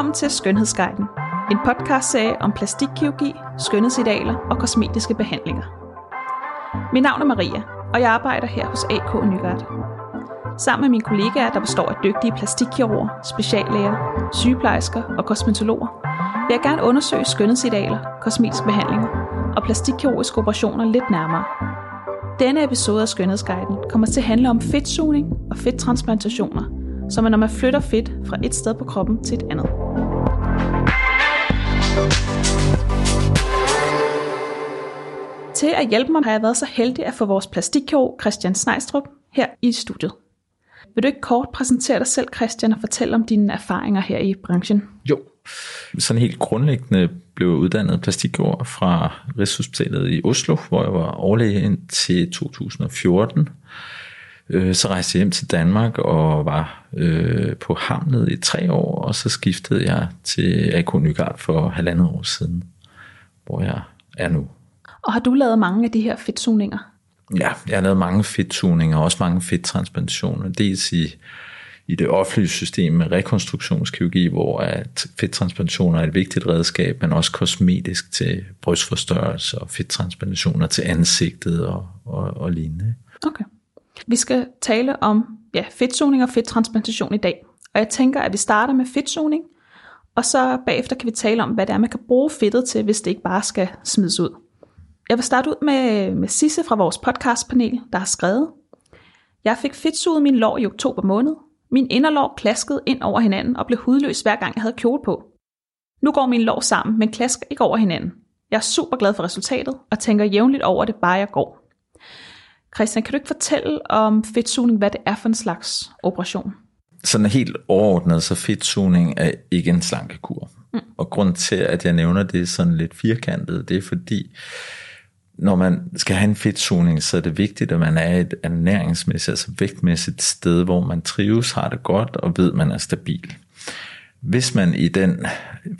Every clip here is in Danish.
Velkommen til Skønhedsguiden, en podcastserie om plastikkirurgi, skønhedsidealer og kosmetiske behandlinger. Mit navn er Maria, og jeg arbejder her hos AK Nygaard. Sammen med mine kollegaer, der består af dygtige plastikkirurger, speciallæger, sygeplejersker og kosmetologer, vil jeg gerne undersøge skønhedsidealer, kosmetiske behandlinger og plastikkirurgiske operationer lidt nærmere. Denne episode af Skønhedsguiden kommer til at handle om fedtsugning og fedttransplantationer, som er når man flytter fedt fra et sted på kroppen til et andet. Til at hjælpe mig har jeg været så heldig at få vores plastikkirurg Christian Snejstrup her i studiet. Vil du ikke kort præsentere dig selv, Christian, og fortælle om dine erfaringer her i branchen? Jo, sådan helt grundlæggende blev jeg uddannet plastikkirurg fra Rigshospitalet i Oslo, hvor jeg var overlæge indtil 2014. Øh, så rejste jeg hjem til Danmark og var øh, på Hamlet i tre år, og så skiftede jeg til AK Nygaard for halvandet år siden, hvor jeg er nu. Og har du lavet mange af de her fedtsugninger? Ja, jeg har lavet mange fedtsugninger, og også mange fedttransplantationer. Dels i, i det offentlige system med rekonstruktionskirurgi, hvor at fedttransplantationer er et vigtigt redskab, men også kosmetisk til brystforstørrelse og fedttransplantationer til ansigtet og, og, og lignende. Okay. Vi skal tale om ja, fedtsugning og fedttransplantation i dag. Og jeg tænker, at vi starter med fedtsugning, og så bagefter kan vi tale om, hvad det er, man kan bruge fedtet til, hvis det ikke bare skal smides ud. Jeg vil starte ud med, med Sisse fra vores podcastpanel, der har skrevet. Jeg fik fedtsuget min lår i oktober måned. Min inderlår klaskede ind over hinanden og blev hudløs hver gang jeg havde kjole på. Nu går min lår sammen, men klasker ikke over hinanden. Jeg er super glad for resultatet og tænker jævnligt over det, bare jeg går. Christian, kan du ikke fortælle om fedtsugning, hvad det er for en slags operation? Sådan helt overordnet, så fedtsugning er ikke en slankekur. Mm. Og grund til, at jeg nævner det sådan lidt firkantet, det er fordi, når man skal have en fedtsugning, så er det vigtigt, at man er et ernæringsmæssigt, altså vægtmæssigt sted, hvor man trives, har det godt og ved, at man er stabil. Hvis man i den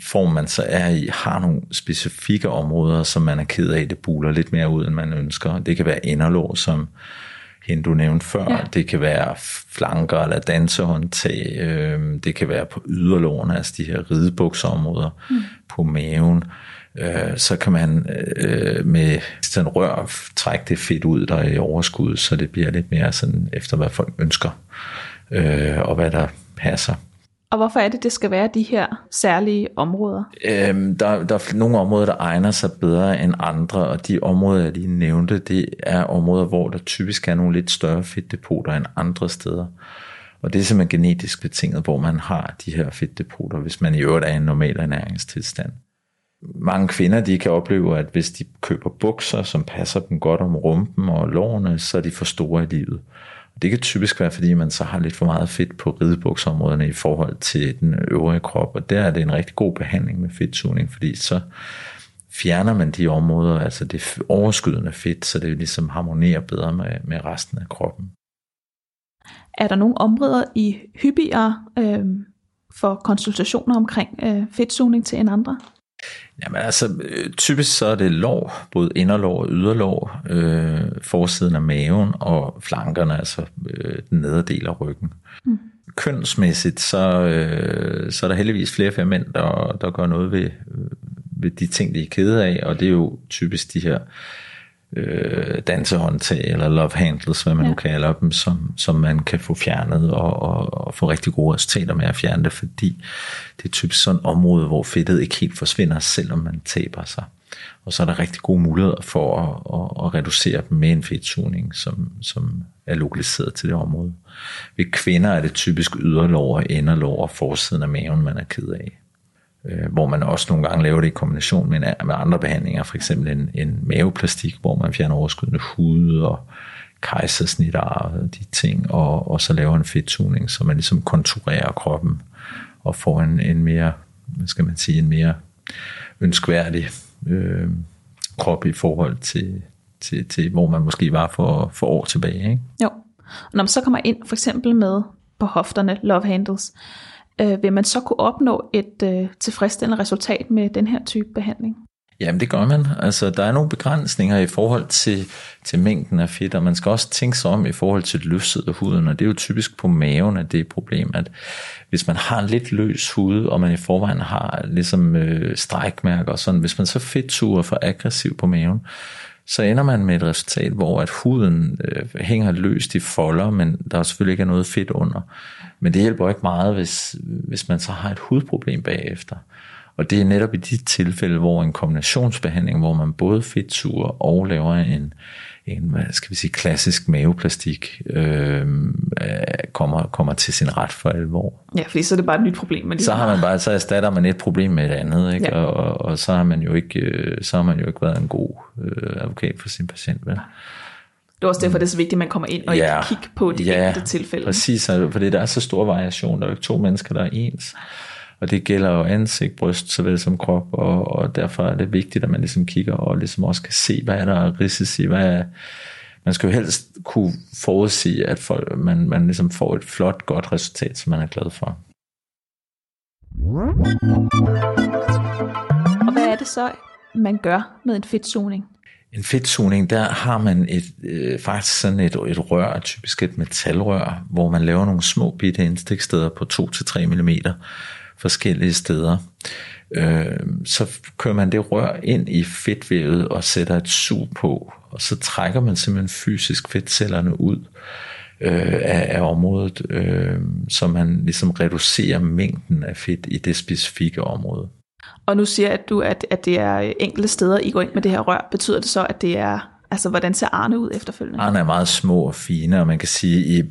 form, man så er i, har nogle specifikke områder, som man er ked af, det buler lidt mere ud, end man ønsker. Det kan være inderlår, som hende du nævnte før. Ja. Det kan være flanker eller dansehåndtag. Øh, det kan være på yderlårene, altså de her ridebuksområder mm. på maven. Øh, så kan man øh, med sådan rør trække det fedt ud, der er i overskud, så det bliver lidt mere sådan efter, hvad folk ønsker, øh, og hvad der passer. Og hvorfor er det, det skal være de her særlige områder? Øhm, der, der er nogle områder, der egner sig bedre end andre, og de områder, jeg lige nævnte, det er områder, hvor der typisk er nogle lidt større fedtdepoter end andre steder. Og det er simpelthen genetisk betinget, hvor man har de her fedtdepoter, hvis man i øvrigt er i en normal ernæringstilstand. Mange kvinder de kan opleve, at hvis de køber bukser, som passer dem godt om rumpen og lårene, så er de for store i livet. Det kan typisk være, fordi man så har lidt for meget fedt på ridebuksområderne i forhold til den øvrige krop, og der er det en rigtig god behandling med fedtsugning, fordi så fjerner man de områder, altså det overskydende fedt, så det ligesom harmonerer bedre med, med resten af kroppen. Er der nogle områder, I hyppigere øh, for konsultationer omkring øh, fedtsugning til en andre? Jamen altså, øh, typisk så er det lår, både inderlår og yderlår, øh, forsiden af maven og flankerne, altså øh, den nederdel af ryggen. Mm. Kønsmæssigt, så, øh, så er der heldigvis flere og flere mænd, der, der gør noget ved, ved de ting, de er kede af, og det er jo typisk de her øh, dansehåndtag eller love handles, hvad man ja. nu kalder dem, som, som man kan få fjernet og, og, og få rigtig gode resultater med at fjerne det, fordi det er typisk sådan et område, hvor fedtet ikke helt forsvinder, selvom man taber sig. Og så er der rigtig gode muligheder for at, at, at reducere dem med en fedtsugning, som, som er lokaliseret til det område. Ved kvinder er det typisk yderlår, enderlår og forsiden af maven, man er ked af øh, hvor man også nogle gange laver det i kombination med, en, med andre behandlinger, for eksempel en, en maveplastik, hvor man fjerner overskydende hud og kejsersnit og de ting, og, og så laver en fedttuning, så man ligesom konturerer kroppen og får en, en mere, hvad skal man sige, en mere ønskværdig øh, krop i forhold til, til, til, hvor man måske var for, for år tilbage. Ikke? Jo, og når man så kommer ind for eksempel med på hofterne, love handles, øh, vil man så kunne opnå et øh, tilfredsstillende resultat med den her type behandling? Jamen det gør man. Altså der er nogle begrænsninger i forhold til, til mængden af fedt, og man skal også tænke sig om i forhold til løshed af huden, og det er jo typisk på maven, at det er et problem, at hvis man har lidt løs hud, og man i forvejen har ligesom øh, strækmærker og sådan, hvis man så fedtsuger for aggressiv på maven, så ender man med et resultat, hvor at huden øh, hænger løst i folder, men der er selvfølgelig ikke noget fedt under. Men det hjælper ikke meget, hvis, hvis man så har et hudproblem bagefter. Og det er netop i de tilfælde, hvor en kombinationsbehandling, hvor man både fedtsuger og laver en, en hvad skal vi sige, klassisk maveplastik, øh, kommer, kommer til sin ret for alvor. Ja, fordi så er det bare et nyt problem. Men så har man bare, så erstatter man et problem med et andet, ikke? Ja. Og, og, og, så har man jo ikke, øh, så har man jo ikke været en god øh, advokat for sin patient, vel? Det er også derfor, det er så vigtigt, at man kommer ind og ja, ikke kigger på de ja, enkelte tilfælde. præcis, fordi der er så stor variation. Der er jo ikke to mennesker, der er ens. Og det gælder jo ansigt, bryst, såvel som krop, og, og derfor er det vigtigt, at man ligesom kigger og ligesom også kan se, hvad er der er risici, hvad er, man skal jo helst kunne forudsige, at folk, man, man ligesom får et flot, godt resultat, som man er glad for. Og hvad er det så, man gør med en fedtsoning? En fedtsoning, der har man et, øh, faktisk sådan et, et rør, typisk et metalrør, hvor man laver nogle små bitte indstiksteder på 2-3 mm, forskellige steder. Øh, så kører man det rør ind i fedtvævet og sætter et sug på, og så trækker man simpelthen fysisk fedtcellerne ud øh, af, af området, øh, så man ligesom reducerer mængden af fedt i det specifikke område. Og nu siger at du, at, at det er enkelte steder, I går ind med det her rør. Betyder det så, at det er, altså hvordan ser Arne ud efterfølgende? Arne er meget små og fine, og man kan sige, i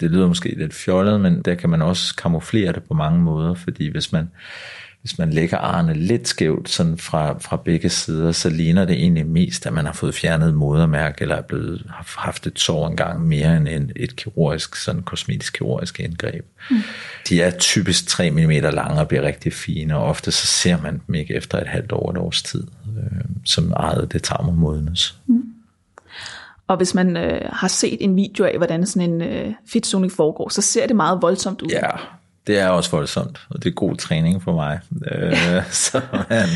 det lyder måske lidt fjollet, men der kan man også kamuflere det på mange måder, fordi hvis man, hvis man lægger arne lidt skævt sådan fra, fra begge sider, så ligner det egentlig mest, at man har fået fjernet modermærke, eller er blevet, har haft et sår engang mere end en, et kirurgisk, sådan kosmetisk kirurgisk indgreb. Mm. De er typisk 3 mm lange og bliver rigtig fine, og ofte så ser man dem ikke efter et halvt år, et års tid, øh, som ejet det tager modnes. Mm. Og hvis man øh, har set en video af, hvordan sådan en øh, fedtsoning foregår, så ser det meget voldsomt ud. Ja, det er også voldsomt, og det er god træning for mig. Øh, så man,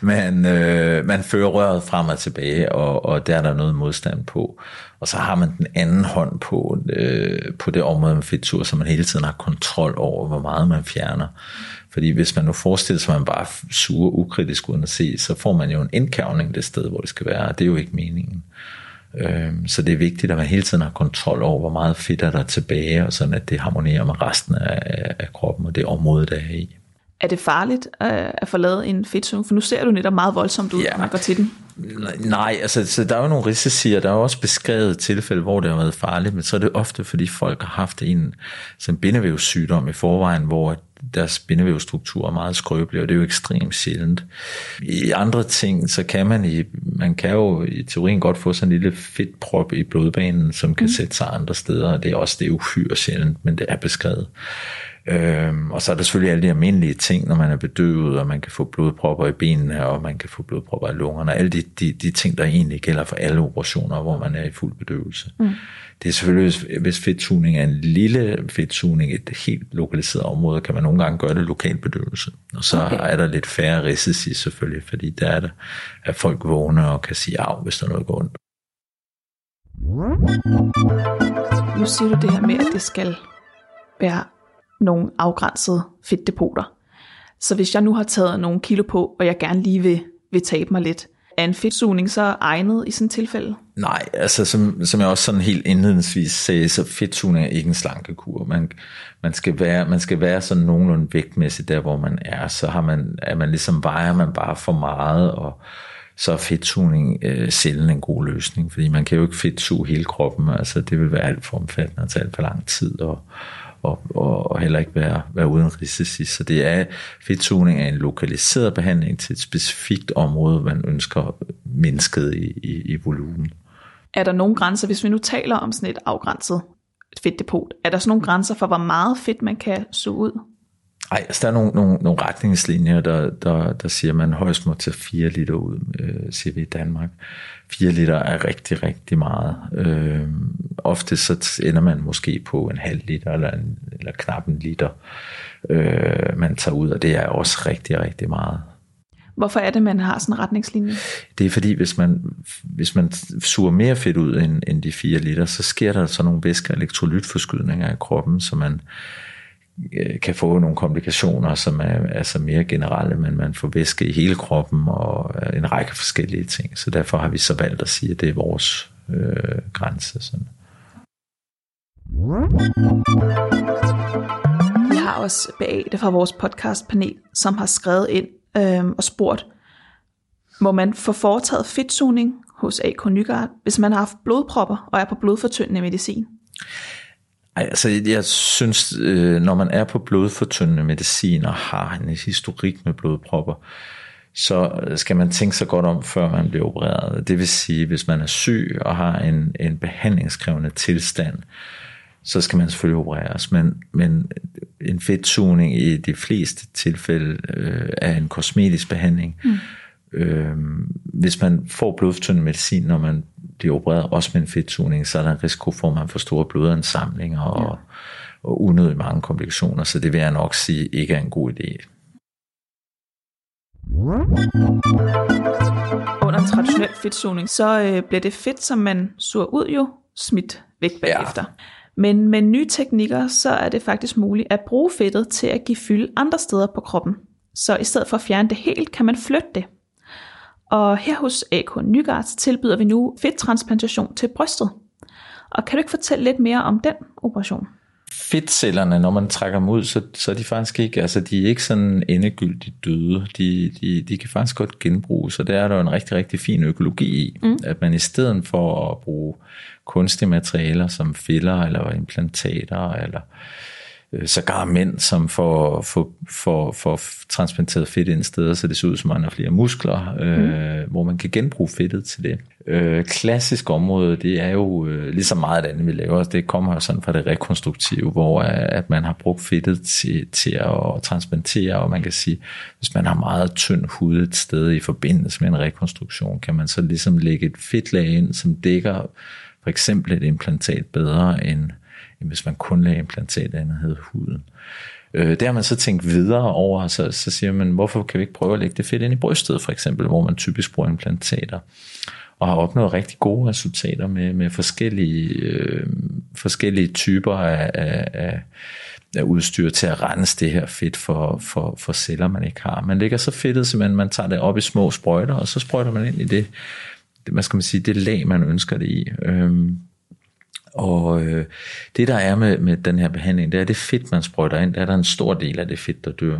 man, øh, man fører røret frem og tilbage, og, og der er der noget modstand på. Og så har man den anden hånd på, øh, på det område med fedtur, så man hele tiden har kontrol over, hvor meget man fjerner. Fordi hvis man nu forestiller sig, at man bare suger ukritisk uden at se, så får man jo en indkavning det sted, hvor det skal være, og det er jo ikke meningen. Så det er vigtigt, at man hele tiden har kontrol over, hvor meget fedt er der tilbage, og sådan at det harmonerer med resten af, af kroppen og det område, der er i. Er det farligt at få lavet en fedtsug? For nu ser du netop meget voldsomt ud, ja. når man går til den. Nej, altså så der er jo nogle risici, og der er jo også beskrevet tilfælde, hvor det har været farligt, men så er det ofte, fordi folk har haft en sådan bindevævssygdom i forvejen, hvor deres bindevævsstruktur er meget skrøbelig, og det er jo ekstremt sjældent. I andre ting, så kan man i, man kan jo i teorien godt få sådan en lille fedtprop i blodbanen, som kan mm. sætte sig andre steder, og det er også det er uhyre sjældent, men det er beskrevet. Øhm, og så er der selvfølgelig alle de almindelige ting, når man er bedøvet, og man kan få blodpropper i benene, og man kan få blodpropper i lungerne, alle de, de, de ting, der egentlig gælder for alle operationer, hvor man er i fuld bedøvelse. Mm. Det er selvfølgelig, hvis fedtsuning er en lille fedtsuning, et helt lokaliseret område, kan man nogle gange gøre det lokal bedøvelse. Og så okay. er der lidt færre risici selvfølgelig, fordi der er, der, at folk vågne og kan sige af, hvis der er noget går ondt. Nu siger du det her med, at det skal være nogle afgrænsede fedtdepoter. Så hvis jeg nu har taget nogle kilo på, og jeg gerne lige vil, vil tabe mig lidt, er en fedtsugning så egnet i sådan et tilfælde? Nej, altså som, som jeg også sådan helt indledningsvis sagde, så fedtsugning er ikke en slankekur. Man, man, skal være, man skal være sådan nogenlunde vægtmæssigt der, hvor man er. Så har man, er man ligesom, vejer man bare for meget, og så er fedtsugning øh, sjældent en god løsning, fordi man kan jo ikke fedtsuge hele kroppen. Altså det vil være alt for omfattende og tage alt for lang tid, og, og, og, og heller ikke være, være uden risici. Så det er, fedtsugning er en lokaliseret behandling til et specifikt område, man ønsker mindsket i, i, i volumen. Er der nogle grænser, hvis vi nu taler om sådan et afgrænset fedtdepot, er der sådan nogle grænser for, hvor meget fedt man kan suge ud? Nej, altså der er nogle, nogle, nogle retningslinjer, der, der, der siger, at man højst må tage 4 liter ud, øh, siger vi i Danmark. 4 liter er rigtig, rigtig meget. Øh, ofte så ender man måske på en halv liter eller, en, eller knap en liter, øh, man tager ud, og det er også rigtig, rigtig meget. Hvorfor er det, man har sådan en retningslinje? Det er fordi, hvis man, hvis man suger mere fedt ud end, end de 4 liter, så sker der så nogle væske- og elektrolytforskydninger i kroppen, så man Øh, kan få nogle komplikationer, som er altså mere generelle, men man får væske i hele kroppen og øh, en række forskellige ting. Så derfor har vi så valgt at sige, at det er vores øh, grænse. Sådan. Vi har også Beate fra vores podcastpanel, som har skrevet ind øh, og spurgt, må man få foretaget fedtsugning hos AK Nygaard, hvis man har haft blodpropper og er på blodfortyndende medicin? Ej, altså jeg synes, øh, når man er på blodfortyndende medicin og har en historik med blodpropper, så skal man tænke sig godt om, før man bliver opereret. Det vil sige, hvis man er syg og har en, en behandlingskrævende tilstand, så skal man selvfølgelig opereres. Men, men en fedtsugning i de fleste tilfælde øh, er en kosmetisk behandling. Mm. Øh, hvis man får blodfortyndende medicin, når man bliver opereret, også med en fedtsugning, så er der en risiko for, at man får store blodansamlinger og, ja. og unødigt mange komplikationer. Så det vil jeg nok sige ikke er en god idé. Under en traditionel fedtsugning, så øh, bliver det fedt, som man suger ud jo, smidt væk bagefter. Ja. Men med nye teknikker, så er det faktisk muligt at bruge fedtet til at give fylde andre steder på kroppen. Så i stedet for at fjerne det helt, kan man flytte det. Og her hos AK Nygaards tilbyder vi nu fedttransplantation til brystet. Og kan du ikke fortælle lidt mere om den operation? fedtcellerne, når man trækker dem ud, så, så er de faktisk ikke, altså de er ikke sådan endegyldigt døde. De, de, de kan faktisk godt genbruges, så der er der en rigtig, rigtig fin økologi i, mm. at man i stedet for at bruge kunstige materialer som filler eller implantater eller øh, sågar mænd, som får, får, får, får transplanteret fedt ind steder, så det ser ud som, man har flere muskler, øh, mm. hvor man kan genbruge fedtet til det. Øh, klassisk område, det er jo øh, lige så meget det andet, vi laver. Det kommer jo sådan fra det rekonstruktive, hvor øh, at man har brugt fedtet til, til at transplantere, og man kan sige, hvis man har meget tynd hud et sted i forbindelse med en rekonstruktion, kan man så ligesom lægge et fedtlag ind, som dækker for eksempel et implantat bedre end end hvis man kun lagde implantat andet hed huden. Øh, der har man så tænkt videre over, så, så siger man, hvorfor kan vi ikke prøve at lægge det fedt ind i brystet, for eksempel, hvor man typisk bruger implantater, og har opnået rigtig gode resultater med, med forskellige, øh, forskellige typer af, af, af, af udstyr til at rense det her fedt for, for, for celler, man ikke har. Man lægger så fedtet, så man, man tager det op i små sprøjter, og så sprøjter man ind i det, det hvad skal man sige, det lag, man ønsker det i. Øhm, og øh, det der er med, med den her behandling, det er det fedt, man sprøjter ind, der er der en stor del af det fedt, der dør.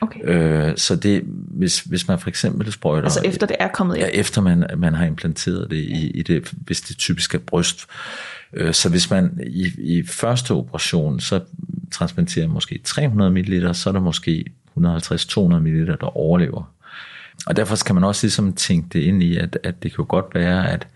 Okay. Øh, så det, hvis, hvis man for eksempel sprøjter... Altså efter det er kommet ind? Ja, efter man, man har implanteret det i, i det, hvis det typisk er bryst. Øh, så hvis man i, i første operation, så transplanterer måske 300 ml, så er der måske 150-200 ml, der overlever. Og derfor skal man også ligesom tænke det ind i, at, at det kan godt være, at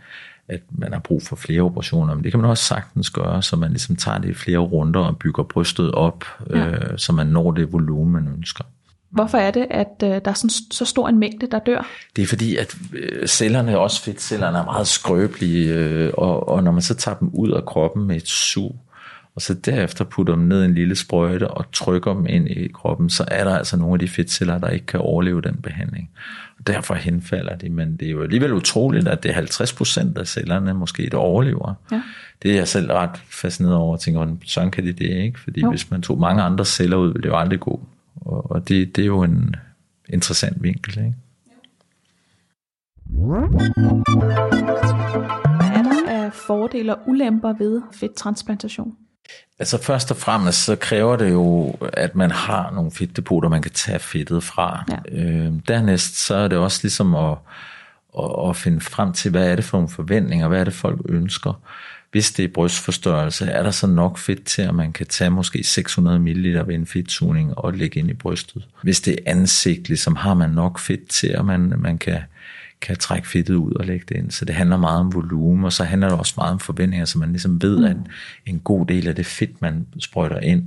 at man har brug for flere operationer, men det kan man også sagtens gøre, så man ligesom tager det i flere runder og bygger brystet op, ja. øh, så man når det volumen, man ønsker. Hvorfor er det, at øh, der er sådan, så stor en mængde, der dør? Det er fordi, at øh, cellerne, også fedtcellerne, er meget skrøbelige, øh, og, og når man så tager dem ud af kroppen med et sug, og så derefter putter dem ned en lille sprøjte og trykker dem ind i kroppen, så er der altså nogle af de fedtceller, der ikke kan overleve den behandling. Derfor henfalder de, men det er jo alligevel utroligt, at det er 50 procent af cellerne måske, der overlever. Ja. Det er jeg selv ret fascineret over, og tænker, sådan kan det det ikke? Fordi jo. hvis man tog mange andre celler ud, ville det jo aldrig gå. Og, og det, det er jo en interessant vinkel, ikke? Hvad er der af fordele og ulemper ved fedttransplantation? Altså først og fremmest, så kræver det jo, at man har nogle fedtdepoter, man kan tage fedtet fra. Ja. Øh, dernæst, så er det også ligesom at, at, at finde frem til, hvad er det for nogle forventninger, hvad er det folk ønsker. Hvis det er brystforstørrelse, er der så nok fedt til, at man kan tage måske 600 ml ved en fedtsugning og lægge ind i brystet. Hvis det er ansigt, ligesom har man nok fedt til, at man, man kan kan trække fedtet ud og lægge det ind. Så det handler meget om volumen, og så handler det også meget om forventninger, så man ligesom ved, mm. at en god del af det fedt, man sprøjter ind,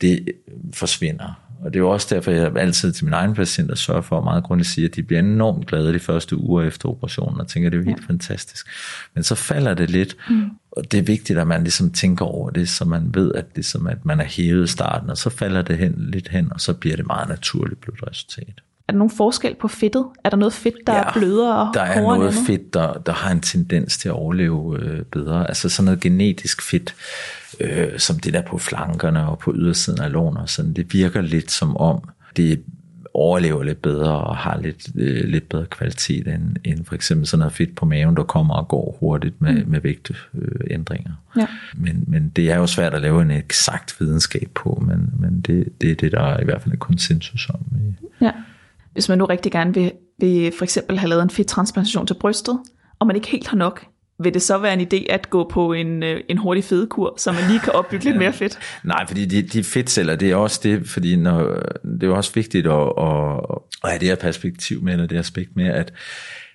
det forsvinder. Og det er jo også derfor, jeg altid til mine egne patienter sørger for at meget grundigt sige, at de bliver enormt glade de første uger efter operationen, og tænker, at det er helt ja. fantastisk. Men så falder det lidt, mm. og det er vigtigt, at man ligesom tænker over det, så man ved, at, det som, at man er hævet starten, og så falder det hen, lidt hen, og så bliver det meget naturligt blodresultat. Er der nogen forskel på fedtet? Er der noget fedt, der ja, er blødere og der er noget andet? fedt, der, der har en tendens til at overleve øh, bedre. Altså sådan noget genetisk fedt, øh, som det der på flankerne og på ydersiden af lån og sådan, det virker lidt som om, det overlever lidt bedre og har lidt, øh, lidt bedre kvalitet end, end for eksempel sådan noget fedt på maven, der kommer og går hurtigt med, mm. med vægtændringer. Ja. Men, men det er jo svært at lave en eksakt videnskab på, men, men det, det er det, der er i hvert fald en konsensus om. Ja. Hvis man nu rigtig gerne vil, vil for eksempel have lavet en fedttransplantation til brystet, og man ikke helt har nok, vil det så være en idé at gå på en, øh, en hurtig fedekur, så man lige kan opbygge lidt mere fedt? Nej, fordi de, de fedtceller, det er også det, fordi når, det er også vigtigt at, at, at have det her perspektiv med, eller det aspekt med, at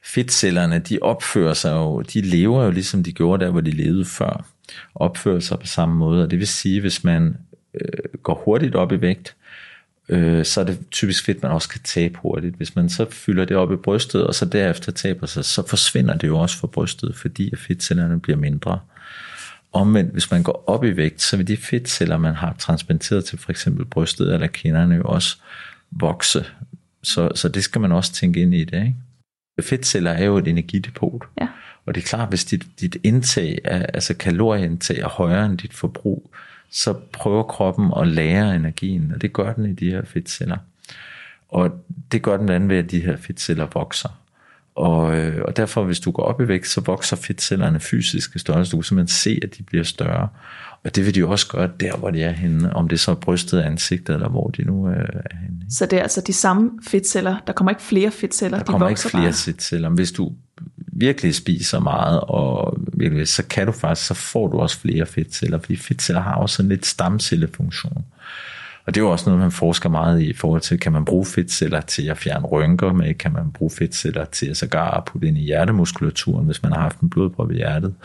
fedtcellerne, de opfører sig jo, de lever jo ligesom de gjorde der, hvor de levede før, opfører sig på samme måde, og det vil sige, hvis man øh, går hurtigt op i vægt, øh, så er det typisk fedt, man også kan tabe hurtigt. Hvis man så fylder det op i brystet, og så derefter taber sig, så forsvinder det jo også fra brystet, fordi fedtcellerne bliver mindre. Omvendt, hvis man går op i vægt, så vil de fedtceller, man har transplanteret til for eksempel brystet eller kinderne, jo også vokse. Så, så det skal man også tænke ind i det. Ikke? Fedtceller er jo et energidepot. Ja. Og det er klart, hvis dit, dit indtag, er, altså kalorieindtag er højere end dit forbrug, så prøver kroppen at lære energien, og det gør den i de her fedtceller. Og det gør den anden ved, at de her fedtceller vokser. Og, øh, og derfor, hvis du går op i vægt, så vokser fedtcellerne fysisk i størrelse. Du kan simpelthen se, at de bliver større. Og det vil de også gøre der, hvor de er henne. Om det så er brystet, ansigtet, eller hvor de nu øh, er henne. Så det er altså de samme fedtceller. Der kommer ikke flere fedtceller. Der de kommer ikke flere bare. fedtceller. Hvis du virkelig spiser meget, og virkelig, så kan du faktisk, så får du også flere fedtceller, fordi fedtceller har også en lidt stamcellefunktion. Og det er jo også noget, man forsker meget i, i forhold til, kan man bruge fedtceller til at fjerne rynker med, kan man bruge fedtceller til at sågar at putte ind i hjertemuskulaturen, hvis man har haft en blodprop i hjertet,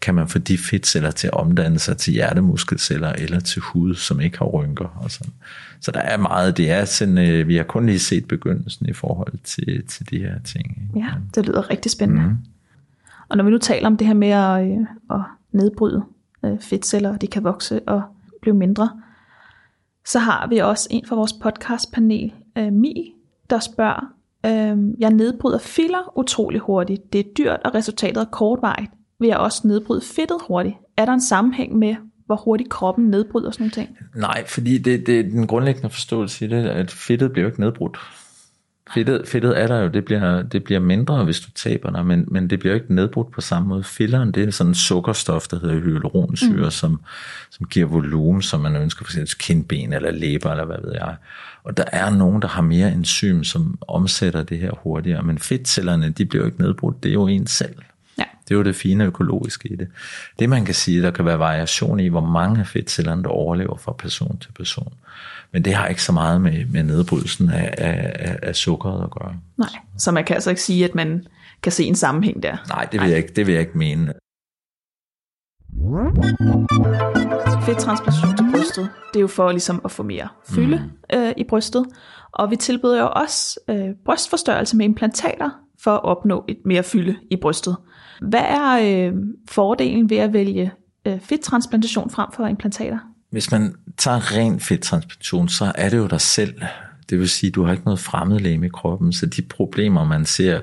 kan man få de fedtceller til at omdanne sig til hjertemuskelceller eller til hud, som ikke har rynker og sådan. Så der er meget, det er sådan, øh, vi har kun lige set begyndelsen i forhold til, til de her ting. Ja, det lyder rigtig spændende. Mm. Og når vi nu taler om det her med at, øh, at nedbryde øh, fedtceller, og de kan vokse og blive mindre, så har vi også en fra vores podcastpanel, øh, Mi, der spørger, øh, jeg nedbryder filler utrolig hurtigt. Det er dyrt, og resultatet er kortvarigt. Vil jeg også nedbryde fedtet hurtigt? Er der en sammenhæng med, hvor hurtigt kroppen nedbryder sådan nogle ting? Nej, fordi det, det er den grundlæggende forståelse i det, at fedtet bliver ikke nedbrudt. Fedtet, fedtet er der jo, det bliver, det bliver mindre, hvis du taber dig, men, men det bliver jo ikke nedbrudt på samme måde. Filleren, det er sådan en sukkerstof, der hedder hyaluronsyre, mm. som, som giver volumen, som man ønsker for eksempel kindben eller læber, eller hvad ved jeg. Og der er nogen, der har mere enzym, som omsætter det her hurtigere, men fedtcellerne, de bliver jo ikke nedbrudt, det er jo en selv. Ja. Det er jo det fine økologiske i det. Det man kan sige, der kan være variation i, hvor mange af fedtcellerne, der overlever fra person til person. Men det har ikke så meget med, med nedbrydelsen af, af, af sukkeret at gøre. Nej, så man kan altså ikke sige, at man kan se en sammenhæng der. Nej, det vil, jeg ikke, det vil jeg ikke mene. Fedttransplantation til brystet, det er jo for ligesom at få mere fylde mm. øh, i brystet. Og vi tilbyder jo også øh, brystforstørrelse med implantater for at opnå et mere fylde i brystet. Hvad er øh, fordelen ved at vælge øh, fedttransplantation frem for implantater? Hvis man tager ren fedttransplantation, så er det jo dig selv. Det vil sige, du har ikke noget fremmedlæge i kroppen, så de problemer, man ser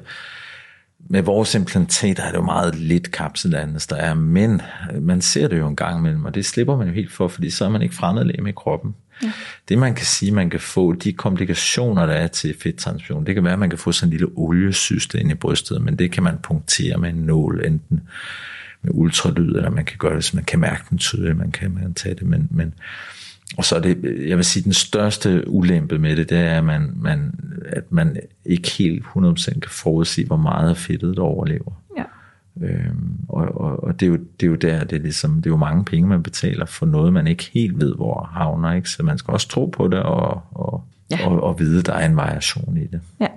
med vores implantater, er det jo meget lidt kapselandens der er, men man ser det jo en gang imellem, og det slipper man jo helt for, fordi så er man ikke fremmedlæge i kroppen. Ja. Det man kan sige, man kan få, de komplikationer, der er til fedttransplantation, det kan være, at man kan få sådan en lille oliesyste ind i brystet, men det kan man punktere med en nål, enten med ultralyd, eller man kan gøre det, så man kan mærke den tydeligt, man kan, man kan tage det, men, men og så er det, jeg vil sige, den største ulempe med det, det er, at man, man, at man ikke helt 100% kan forudsige, hvor meget af fedtet der overlever. Ja. Øhm, og og, og det, er jo, det er jo der, det er, ligesom, det er jo mange penge, man betaler for noget, man ikke helt ved, hvor havner. Ikke? Så man skal også tro på det og, og, ja. og, og vide, at der er en variation i det. Ja.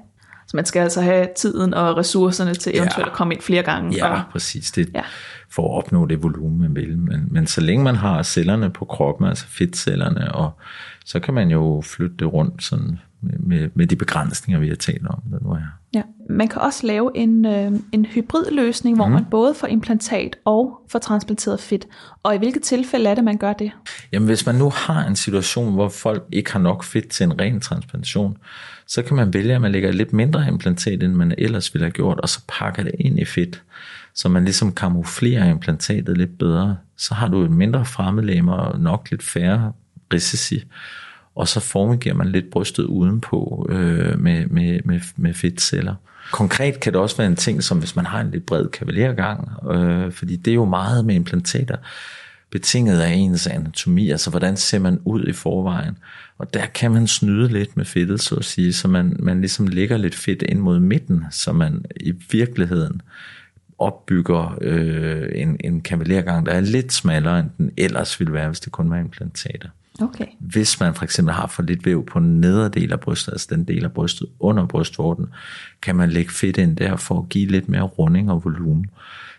Så man skal altså have tiden og ressourcerne til eventuelt ja. at komme ind flere gange. Ja, og, præcis. Det, Ja. For at opnå det volumen, man vil. Men, men så længe man har cellerne på kroppen, altså fedtcellerne, og så kan man jo flytte det rundt sådan med, med de begrænsninger, vi har talt om, der nu er. Ja. Man kan også lave en, øh, en hybridløsning, hvor mm. man både får implantat og får transplanteret fedt. Og i hvilke tilfælde er det, man gør det? Jamen hvis man nu har en situation, hvor folk ikke har nok fedt til en ren transplantation, så kan man vælge, at man lægger lidt mindre implantat, end man ellers ville have gjort, og så pakker det ind i fedt, så man ligesom kamuflerer implantatet lidt bedre. Så har du et mindre fremmedlemmer og nok lidt færre risici og så formigerer man lidt brystet udenpå øh, med, med, med, med fedtceller. Konkret kan det også være en ting, som hvis man har en lidt bred kavalergang, øh, fordi det er jo meget med implantater, betinget af ens anatomi, altså hvordan ser man ud i forvejen. Og der kan man snyde lidt med fedtet, så at sige, så man, man ligesom lægger lidt fedt ind mod midten, så man i virkeligheden opbygger øh, en, en kavalergang, der er lidt smallere, end den ellers ville være, hvis det kun var implantater. Okay. Hvis man for eksempel har for lidt væv på den nedre del af brystet, altså den del af brystet under brystvorten, kan man lægge fedt ind der for at give lidt mere runding og volumen.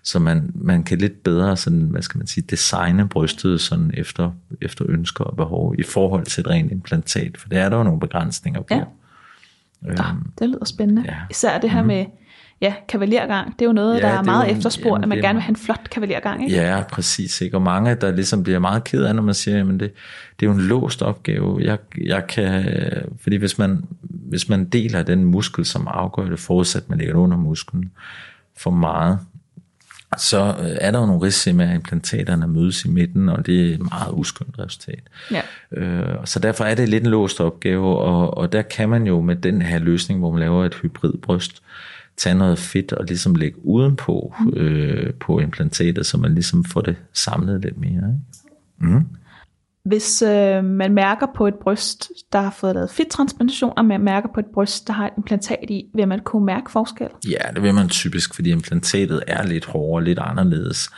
Så man, man kan lidt bedre sådan, hvad skal man sige, designe brystet sådan efter, efter ønsker og behov i forhold til et rent implantat, for det er der jo nogle begrænsninger på. Ja. Øhm, ja, det lyder spændende. Ja. Især det her mm-hmm. med ja, kavalergang. Det er jo noget, ja, der er, er meget jo, efterspurgt, at man gerne vil have en flot kavalergang. Ikke? Ja, præcis. Ikke? Og mange, der ligesom bliver meget ked af, når man siger, at det, det er jo en låst opgave. Jeg, jeg kan, fordi hvis man, hvis man deler den muskel, som afgør det, forudsat man ligger under musklen for meget, så øh, er der jo nogle risici med, at implantaterne mødes i midten, og det er et meget uskyndt resultat. Ja. Øh, så derfor er det lidt en låst opgave, og, og der kan man jo med den her løsning, hvor man laver et hybridbryst, tage noget fedt og ligesom lægge udenpå mm. øh, på implantatet, så man ligesom får det samlet lidt mere. Ikke? Mm. Hvis øh, man mærker på et bryst, der har fået lavet fedttransplantation, og man mærker på et bryst, der har et implantat i, vil man kunne mærke forskel? Ja, det vil man typisk, fordi implantatet er lidt hårdere, lidt anderledes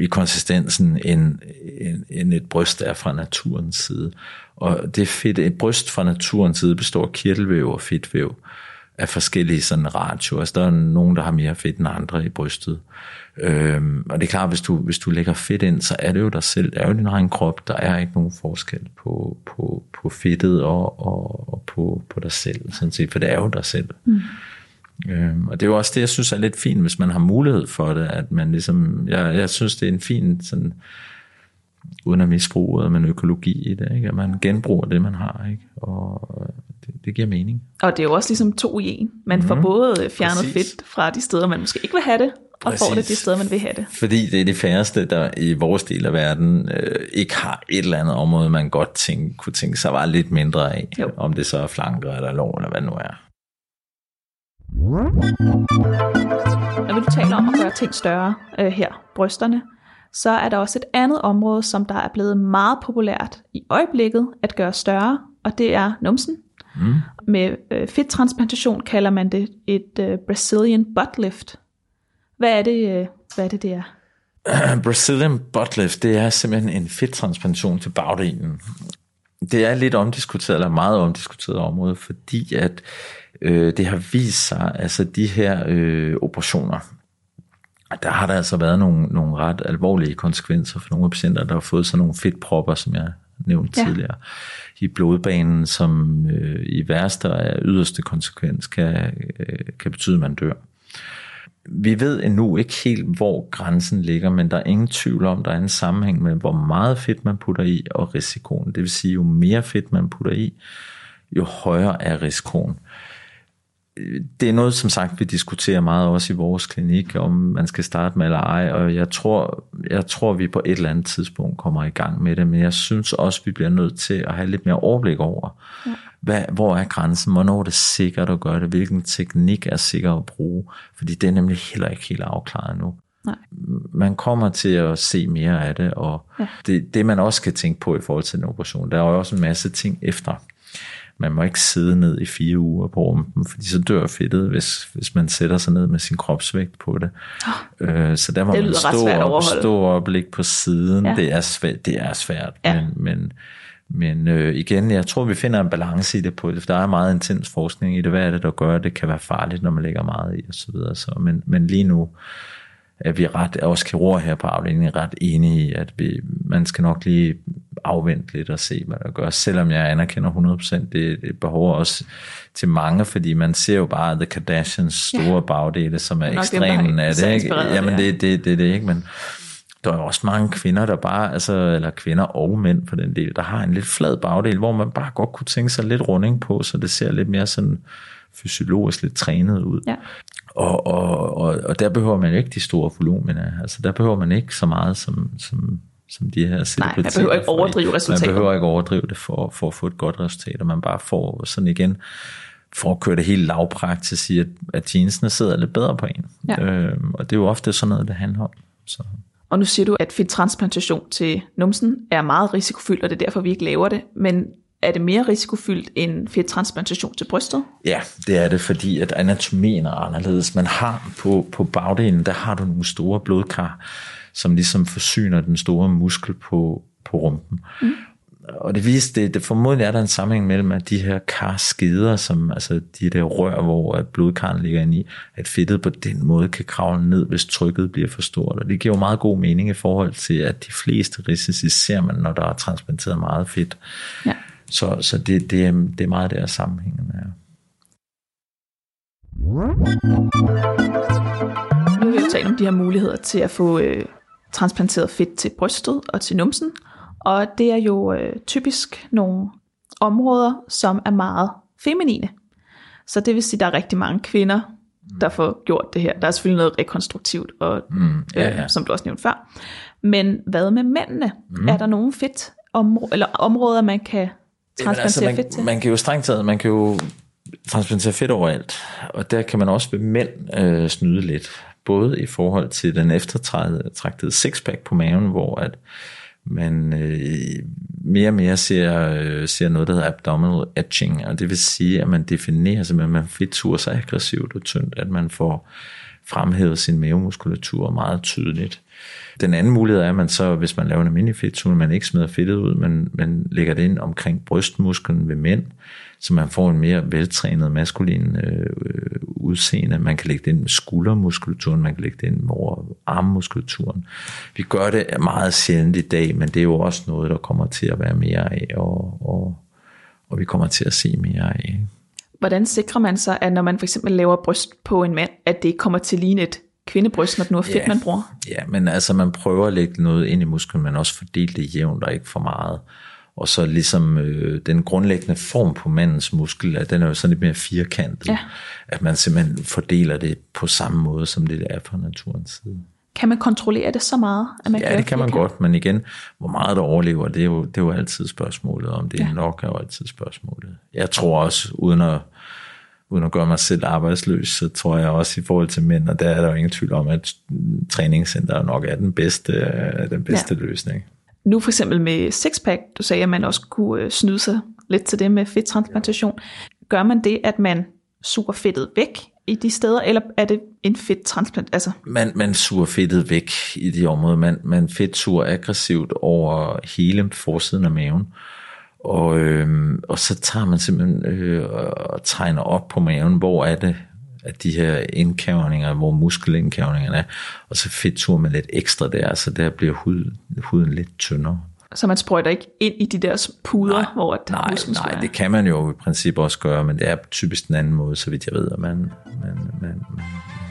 i konsistensen, end, end, end et bryst er fra naturens side. Og det fedt, et bryst fra naturens side består af kirtelvæv og fedtvæv af forskellige sådan ratio. Altså der er nogen, der har mere fedt end andre i brystet. Øhm, og det er klart, hvis du, hvis du lægger fedt ind, så er det jo dig selv. Det er jo din egen krop. Der er ikke nogen forskel på, på, på fedtet og, og, og på, på dig selv, sådan set, for det er jo dig selv. Mm. Øhm, og det er jo også det, jeg synes er lidt fint, hvis man har mulighed for det, at man ligesom, jeg, jeg synes, det er en fin sådan, uden at misbruge men økologi i det, ikke? at man genbruger det, man har, ikke? og det, det giver mening. Og det er jo også ligesom to i en. Man mm-hmm. får mhm. både fjernet Præcis. fedt fra de steder, man måske ikke vil have det, og Præcis. får det de steder, man vil have det. Fordi det er de færreste, der i vores del af verden øh, ikke har et eller andet område, man godt tænke, kunne tænke sig var lidt mindre af. Jo. Om det så er flanker eller lår, eller hvad det nu er. Når vi taler om at gøre ting større øh, her, brysterne, så er der også et andet område, som der er blevet meget populært i øjeblikket at gøre større, og det er numsen. Mm. Med øh, fedttransplantation kalder man det et øh, Brazilian butt lift. Hvad er det, øh, hvad er det, det er? Brazilian butt lift, det er simpelthen en fedttransplantation til bagdelen. Det er lidt omdiskuteret, eller meget omdiskuteret område, fordi at øh, det har vist sig, altså de her øh, operationer, der har der altså været nogle, nogle ret alvorlige konsekvenser for nogle af patienter, der har fået sådan nogle fedtpropper, som jeg nævnte ja. tidligere, i blodbanen, som øh, i værste og yderste konsekvens kan, øh, kan betyde, at man dør. Vi ved endnu ikke helt, hvor grænsen ligger, men der er ingen tvivl om, der er en sammenhæng med, hvor meget fedt man putter i, og risikoen. Det vil sige, jo mere fedt man putter i, jo højere er risikoen det er noget, som sagt, vi diskuterer meget også i vores klinik, om man skal starte med eller ej, og jeg tror, jeg tror, vi på et eller andet tidspunkt kommer i gang med det, men jeg synes også, vi bliver nødt til at have lidt mere overblik over, ja. hvad, hvor er grænsen, hvornår er det sikkert at gøre det, hvilken teknik er sikker at bruge, fordi det er nemlig heller ikke helt afklaret nu. Nej. Man kommer til at se mere af det, og ja. det, det man også skal tænke på i forhold til en operation, der er jo også en masse ting efter man må ikke sidde ned i fire uger på rumpen, fordi så dør fedtet, hvis, hvis man sætter sig ned med sin kropsvægt på det. Oh, øh, så der må man stå op, stå op ligge på siden. Ja. Det, er svært, det er svært, ja. men, men, men øh, igen, jeg tror, vi finder en balance i det på det, for der er meget intens forskning i det. Hvad er det, der gør, at det kan være farligt, når man lægger meget i osv. Så videre. så, men, men lige nu er vi ret, også kirurger her på afdelingen, ret enige i, at vi, man skal nok lige afvente lidt og se, hvad der gør. Selvom jeg anerkender 100%, det, det behov også til mange, fordi man ser jo bare The Kardashians store ja. bagdele, som er ekstremen af det. Ikke? Jamen det, det, det, det ikke, men der er også mange kvinder, der bare, altså, eller kvinder og mænd på den del, der har en lidt flad bagdel, hvor man bare godt kunne tænke sig lidt runding på, så det ser lidt mere sådan fysiologisk lidt trænet ud. Ja. Og, og, og, og der behøver man ikke de store voluminer. Altså der behøver man ikke så meget som, som, som de her Nej, man behøver ikke overdrive resultatet. Man behøver ikke overdrive det for, for at få et godt resultat, og man bare får sådan igen, for at køre det helt lavpraktisk i, at, at jeansene sidder lidt bedre på en. Ja. Øhm, og det er jo ofte sådan noget, det handler om. Så. Og nu siger du, at fedttransplantation til numsen er meget risikofyldt, og det er derfor, vi ikke laver det. Men er det mere risikofyldt end fedttransplantation til brystet? Ja, det er det, fordi at anatomien er anderledes. Man har på, på bagdelen, der har du nogle store blodkar, som ligesom forsyner den store muskel på, på rumpen. Mm og det viste, det, det formodentlig er der en sammenhæng mellem, at de her karskider, som, altså de der rør, hvor blodkarren ligger inde i, at fedtet på den måde kan kravle ned, hvis trykket bliver for stort. Og det giver jo meget god mening i forhold til, at de fleste risici ser man, når der er transplanteret meget fedt. Ja. Så, så det, det, er, det er meget der sammenhængen er. Nu vil vi tale om de her muligheder til at få øh, transplanteret fedt til brystet og til numsen. Og det er jo øh, typisk nogle områder, som er meget feminine. Så det vil sige, at der er rigtig mange kvinder, der får gjort det her. Der er selvfølgelig noget rekonstruktivt, og, mm, ja, ja. Øh, som du også nævnte før. Men hvad med mændene? Mm. Er der nogen fedt områ- eller områder, man kan transplantere altså, man, fedt til? Man kan jo strengt taget, man kan jo transplantere fedt overalt, og der kan man også ved mænd øh, snyde lidt. Både i forhold til den eftertragtede sixpack på maven, hvor at man øh, mere og mere ser, øh, ser noget, der hedder abdominal etching, og det vil sige, at man definerer simpelthen, at man fedturer så aggressivt og tyndt, at man får fremhævet sin mavemuskulatur meget tydeligt. Den anden mulighed er, at man så, hvis man laver en almindelig fedtune, man ikke smider fedtet ud, men man lægger det ind omkring brystmusklen ved mænd, så man får en mere veltrænet maskulin øh, udseende. Man kan lægge det ind med skuldermuskulaturen, man kan lægge det ind over armmuskulaturen. Vi gør det meget sjældent i dag, men det er jo også noget, der kommer til at være mere af, og, og, og vi kommer til at se mere af. Hvordan sikrer man sig, at når man for eksempel laver bryst på en mand, at det ikke kommer til at ligne et kvindebryst, når det nu er fedt, ja, man bruger? Ja, men altså man prøver at lægge noget ind i musklen, men også fordele det jævnt og ikke for meget og så ligesom øh, den grundlæggende form på mandens muskel, at den er jo sådan lidt mere firkantet, ja. at man simpelthen fordeler det på samme måde, som det er fra naturens side. Kan man kontrollere det så meget? At man ja, det kan man godt, men igen, hvor meget der overlever, det er jo, det er jo altid spørgsmålet, om det er ja. nok, er jo altid spørgsmålet. Jeg tror også, uden at, uden at gøre mig selv arbejdsløs, så tror jeg også i forhold til mænd, og der er der jo ingen tvivl om, at træningscenter nok er den bedste, den bedste ja. løsning. Nu for eksempel med sixpack, du sagde, at man også kunne øh, snyde sig lidt til det med fedttransplantation. Gør man det, at man suger fedtet væk i de steder, eller er det en fedttransplant? Altså? Man, man suger fedtet væk i de områder. Man, man fedtsuger aggressivt over hele forsiden af maven. Og, øh, og så tager man simpelthen øh, og tegner op på maven, hvor er det, af de her indkavninger, hvor muskelindkavningerne er, og så fedttur med lidt ekstra der, så der bliver hud, huden lidt tyndere. Så man sprøjter ikke ind i de der puder, nej, hvor at nej, nej, det kan man jo i princippet også gøre, men det er typisk den anden måde, så vidt jeg ved, at man, man, man, man, man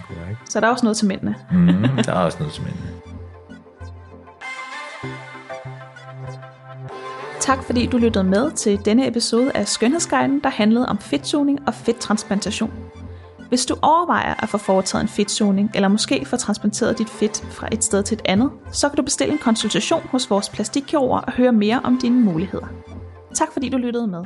gør ikke. Så der er også noget til mændene. mm, der er også noget til mændene. Tak fordi du lyttede med til denne episode af Skønhedsguiden, der handlede om fedtsugning og fedttransplantation. Hvis du overvejer at få foretaget en fedtsugning, eller måske få transplanteret dit fedt fra et sted til et andet, så kan du bestille en konsultation hos vores plastikkirurger og høre mere om dine muligheder. Tak fordi du lyttede med.